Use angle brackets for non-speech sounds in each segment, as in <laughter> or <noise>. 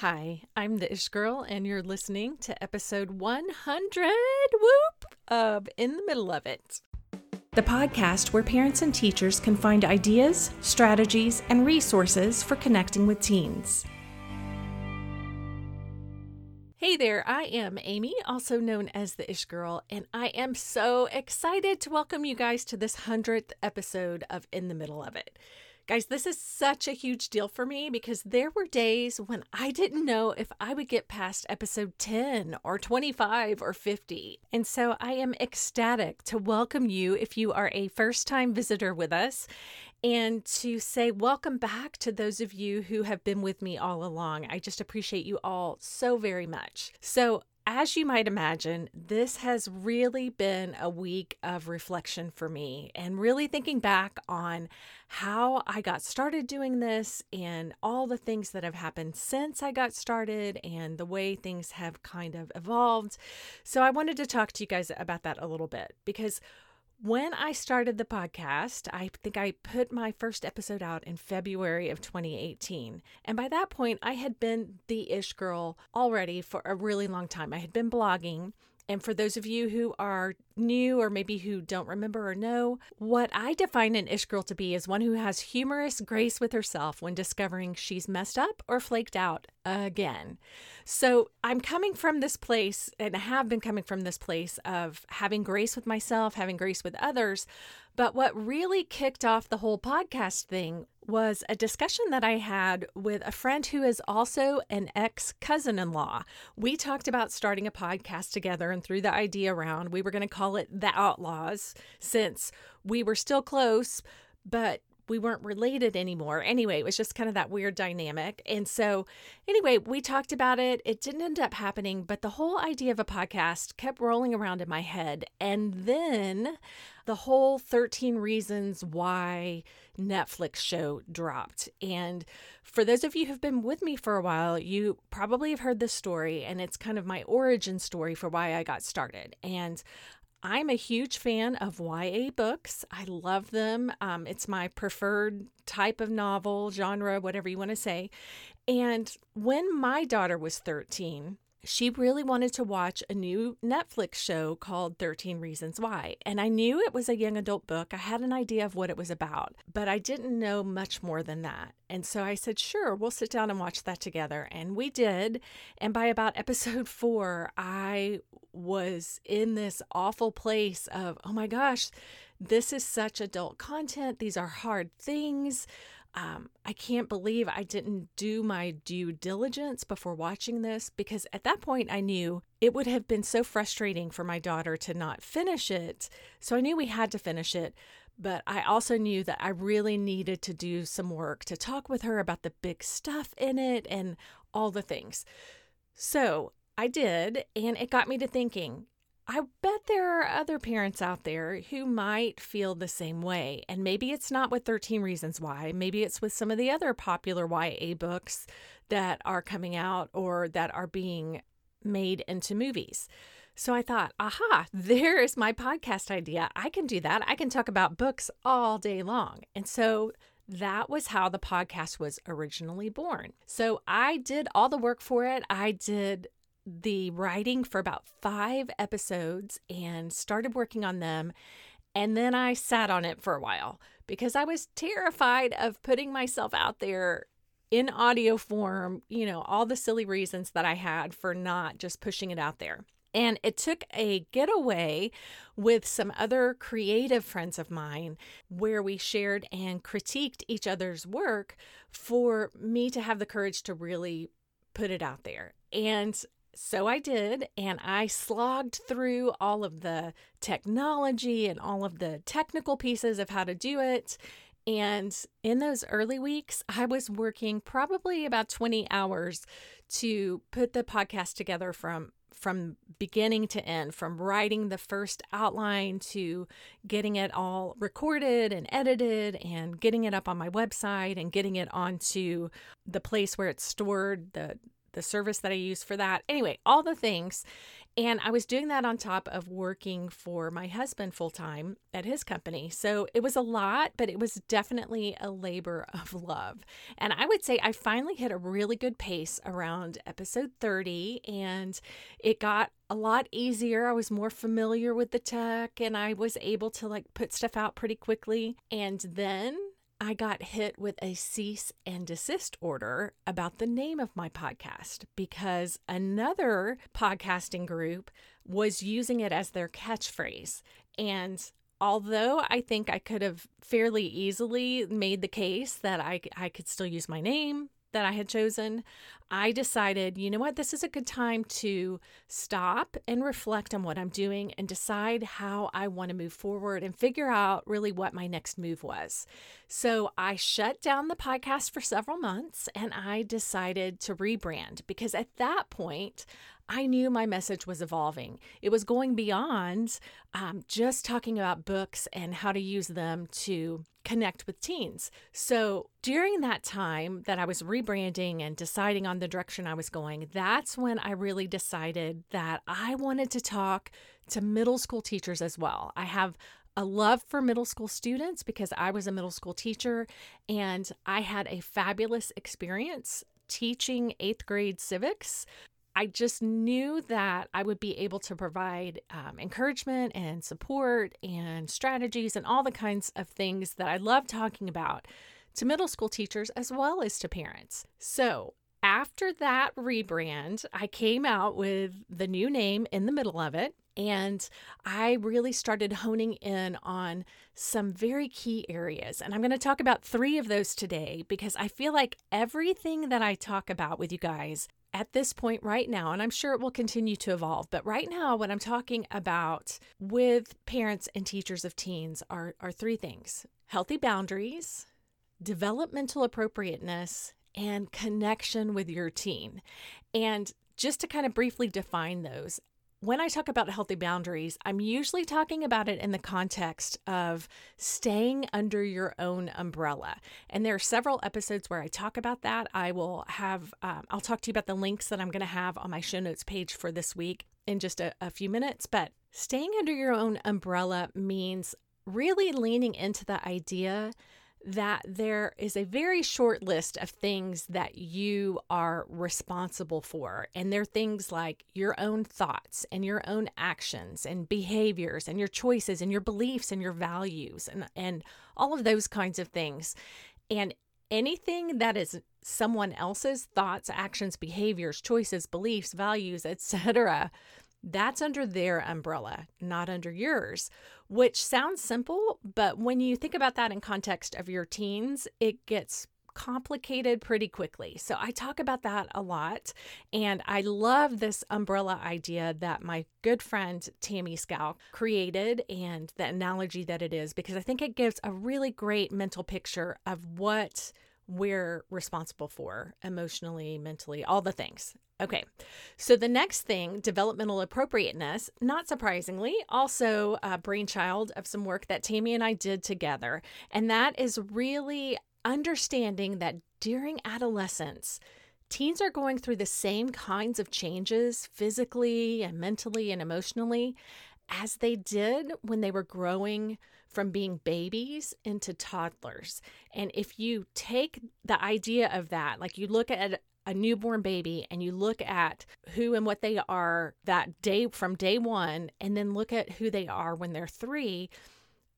Hi, I'm the Ish Girl, and you're listening to episode 100 whoop of In the Middle of It. The podcast where parents and teachers can find ideas, strategies, and resources for connecting with teens. Hey there, I am Amy, also known as the Ish Girl, and I am so excited to welcome you guys to this 100th episode of In the Middle of It. Guys, this is such a huge deal for me because there were days when I didn't know if I would get past episode 10 or 25 or 50. And so I am ecstatic to welcome you if you are a first time visitor with us and to say welcome back to those of you who have been with me all along. I just appreciate you all so very much. So, as you might imagine, this has really been a week of reflection for me and really thinking back on how I got started doing this and all the things that have happened since I got started and the way things have kind of evolved. So, I wanted to talk to you guys about that a little bit because when I started the podcast, I think I put my first episode out in February of 2018. And by that point, I had been the ish girl already for a really long time. I had been blogging and for those of you who are new or maybe who don't remember or know, what I define an ish girl to be is one who has humorous grace with herself when discovering she's messed up or flaked out again. So I'm coming from this place and have been coming from this place of having grace with myself, having grace with others. But what really kicked off the whole podcast thing was a discussion that I had with a friend who is also an ex cousin in law. We talked about starting a podcast together and threw the idea around. We were going to call it The Outlaws since we were still close, but we weren't related anymore. Anyway, it was just kind of that weird dynamic. And so, anyway, we talked about it. It didn't end up happening, but the whole idea of a podcast kept rolling around in my head. And then the whole 13 reasons why Netflix show dropped. And for those of you who've been with me for a while, you probably have heard this story, and it's kind of my origin story for why I got started. And I'm a huge fan of YA books. I love them. Um, it's my preferred type of novel, genre, whatever you want to say. And when my daughter was 13, she really wanted to watch a new Netflix show called 13 Reasons Why. And I knew it was a young adult book. I had an idea of what it was about, but I didn't know much more than that. And so I said, sure, we'll sit down and watch that together. And we did. And by about episode four, I was in this awful place of, oh my gosh, this is such adult content. These are hard things um, I can't believe I didn't do my due diligence before watching this because at that point I knew it would have been so frustrating for my daughter to not finish it. So I knew we had to finish it. But I also knew that I really needed to do some work to talk with her about the big stuff in it and all the things. So I did, and it got me to thinking I bet there are other parents out there who might feel the same way. And maybe it's not with 13 Reasons Why. Maybe it's with some of the other popular YA books that are coming out or that are being made into movies. So I thought, aha, <laughs> there is my podcast idea. I can do that. I can talk about books all day long. And so that was how the podcast was originally born. So I did all the work for it. I did the writing for about five episodes and started working on them. And then I sat on it for a while because I was terrified of putting myself out there in audio form, you know, all the silly reasons that I had for not just pushing it out there. And it took a getaway with some other creative friends of mine where we shared and critiqued each other's work for me to have the courage to really put it out there. And so I did, and I slogged through all of the technology and all of the technical pieces of how to do it. And in those early weeks, I was working probably about 20 hours to put the podcast together from from beginning to end, from writing the first outline to getting it all recorded and edited and getting it up on my website and getting it onto the place where it's stored, the the service that I use for that. Anyway, all the things. And I was doing that on top of working for my husband full time at his company. So it was a lot, but it was definitely a labor <laughs> of love. And I would say I finally hit a really good pace around episode 30, and it got a lot easier. I was more familiar with the tech and I was able to like put stuff out pretty quickly. And then I got hit with a cease and desist order about the name of my podcast because another podcasting group was using it as their catchphrase. And although I think I could have fairly easily made the case that I, I could still use my name, that I had chosen, I decided, you know what, this is a good time to stop and reflect on what I'm doing and decide how I want to move forward and figure out really what my next move was. So I shut down the podcast for several months and I decided to rebrand because at that point, I knew my message was evolving. It was going beyond um, just talking about books and how to use them to connect with teens. So during that time that I was rebranding and deciding on the direction I was going, that's when I really decided that I wanted to talk to middle school teachers as well. I have a love for middle school students because I was a middle school teacher and I had a fabulous experience teaching eighth grade civics I just knew that I would be able to provide um, encouragement and support and strategies and all the kinds of things that I love talking about to middle school teachers as well as to parents. So, after that rebrand, I came out with the new name in the middle of it. And I really started honing in on some very key areas. And I'm going to talk about three of those today because I feel like everything that I talk about with you guys at this point right now, and I'm sure it will continue to evolve, but right now, what I'm talking about with parents and teachers of teens are, are three things healthy boundaries, developmental appropriateness, and connection with your teen. And just to kind of briefly define those, when I talk about healthy boundaries, I'm usually talking about it in the context of staying under your own umbrella. And there are several episodes where I talk about that. I will have, um, I'll talk to you about the links that I'm going to have on my show notes page for this week in just a, a few minutes. But staying under your own umbrella means really leaning into the idea that there is a very short list of things that you are responsible for. And they're things like your own thoughts and your own actions and behaviors and your choices and your beliefs and your values and, and all of those kinds of things. And anything that is someone else's thoughts, actions, behaviors, choices, beliefs, values, etc., that's under their umbrella, not under yours, which sounds simple, but when you think about that in context of your teens, it gets complicated pretty quickly. So I talk about that a lot. And I love this umbrella idea that my good friend Tammy Scow created and the analogy that it is, because I think it gives a really great mental picture of what we're responsible for emotionally, mentally, all the things. Okay, so the next thing, developmental appropriateness, not surprisingly, also a brainchild of some work that Tammy and I did together. And that is really understanding that during adolescence, teens are going through the same kinds of changes physically and mentally and emotionally as they did when they were growing from being babies into toddlers. And if you take the idea of that, like you look at a newborn baby and you look at who and what they are that day from day one, and then look at who they are when they're three,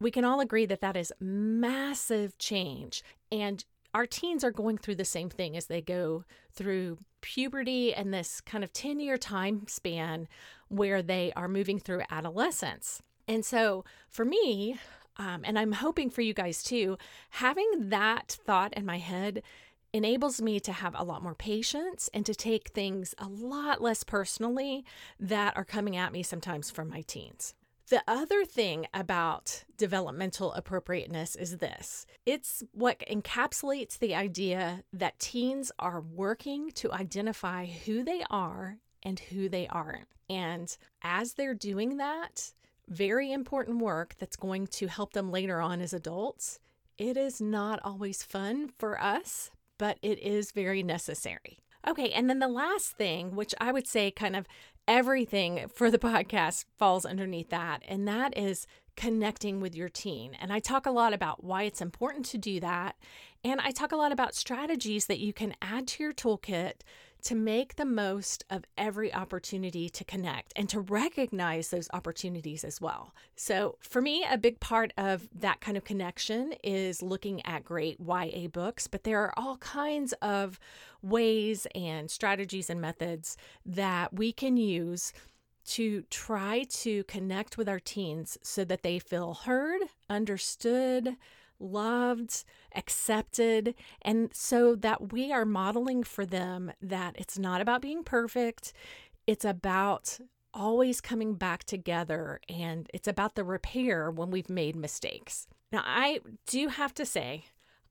we can all agree that that is massive change. And our teens are going through the same thing as they go through puberty and this kind of 10 year time span where they are moving through adolescence. And so for me, um, and I'm hoping for you guys too, having that thought in my head enables me to have a lot more patience and to take things a lot less personally that are coming at me sometimes from my teens. The other thing about developmental appropriateness is this it's what encapsulates the idea that teens are working to identify who they are and who they aren't. And as they're doing that, very important work that's going to help them later on as adults, it is not always fun for us but it is very necessary. Okay, and then the last thing, which I would say kind of everything for the <laughs> podcast falls underneath that, and that is connecting with your teen. And I talk a lot about why it's important to do that. And I talk a lot about strategies that you can add to your toolkit to make the most of every opportunity to connect and to recognize those opportunities as well. So, for me, a big part of that kind of connection is looking at great YA books, but there are all kinds of ways and strategies and methods that we can use to try to connect with our teens so that they feel heard, understood, loved, accepted, and so that we are modeling for them that it's not about being perfect, it's about always coming back together and it's about the repair when we've made mistakes. Now, I do have to say,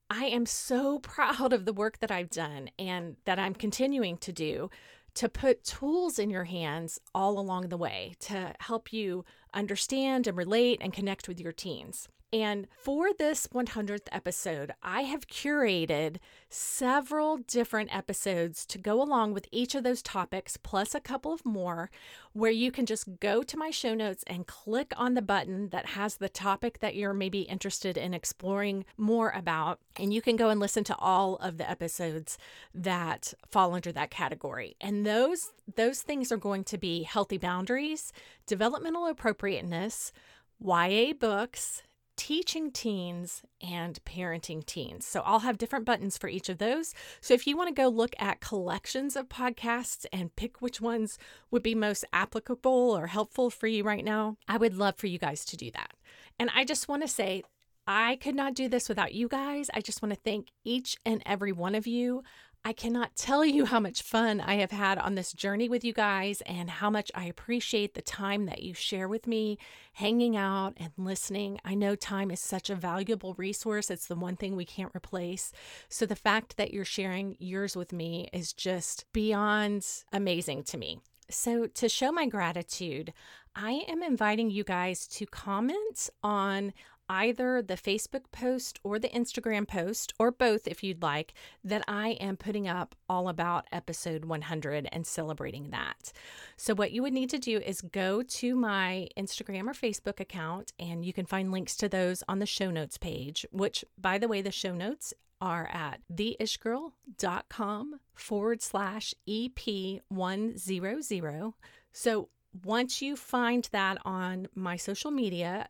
I am so <laughs> proud of the work that I've done and that I'm continuing to do to put tools in your hands all along the way to help you understand and relate and connect with your teens. And for this 100th episode, I have curated several different episodes to go along with each of those topics, plus a couple of more, where you can just go to my show notes and click on the button that has the topic that you're maybe interested in exploring more about. And you can go and listen to all of the episodes that fall under that category. And those, those things are going to be healthy boundaries, developmental appropriateness, YA books, teaching teens and parenting teens. So I'll have different buttons for each of those. So if you want to go look at collections of podcasts and pick which ones would be most applicable or helpful for you right now, I would love for you guys to do that. And I just want to say, I could not do this without you guys. I just want to thank each and every one of you. I cannot tell you how much fun I have had on this journey with you guys and how much I appreciate the time that you share with me, hanging out and listening. I know time is such a valuable resource, it's the one thing we can't replace. So the fact that you're sharing yours with me is just beyond amazing to me. So, to show my gratitude, I am inviting you guys to comment on either the Facebook post or the Instagram post, or both if you'd like, that I am putting up all about episode 100 and celebrating that. So, what you would need to do is go to my Instagram or Facebook account, and you can find links to those on the show notes page, which, by the way, the show notes are at theishgirl.com forward slash EP100. So, once you find that on my social media,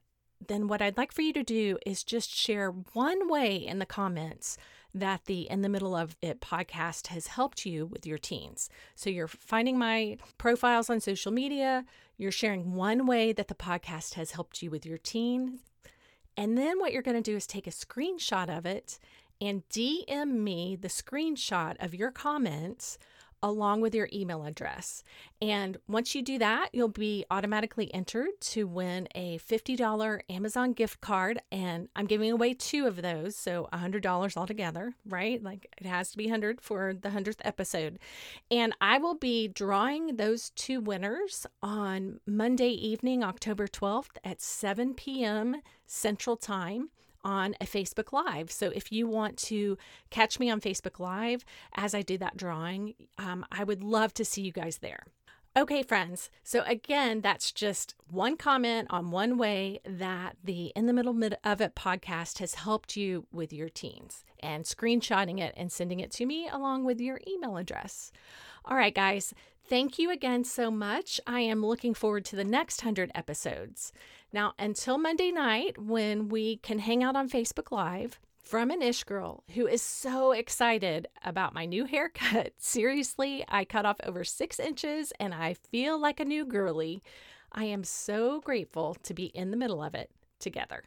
then what I'd like for you to do is just share one way in the comments that the In the Middle of It podcast has helped you with your teens. So you're finding my profiles on social media, you're sharing one way that the podcast has helped you with your teen. And then what you're going to do is take a screenshot of it and DM me the screenshot of your comments along with your email address. And once you do that, you'll be automatically entered to win a $50 Amazon gift card. And I'm giving away two of those, so $100 altogether, right? Like it has to be 100 for the 100th episode. And I will be drawing those two winners on Monday evening, October 12th at 7 p.m. Central Time on a Facebook Live. So if you want to catch me on Facebook Live as I do that drawing, um, I would love to see you guys there. Okay, friends. So, again, that's just one comment on one way that the In the Middle of It podcast has helped you with your teens and screenshotting it and sending it to me along with your email address. All right, guys. Thank you again so much. I am looking forward to the next 100 episodes. Now, until Monday night, when we can hang out on Facebook Live, from an ish girl who is so excited about my new haircut. <laughs> Seriously, I cut off over six inches and I feel like a new girly. I am so grateful to be in the middle of it together.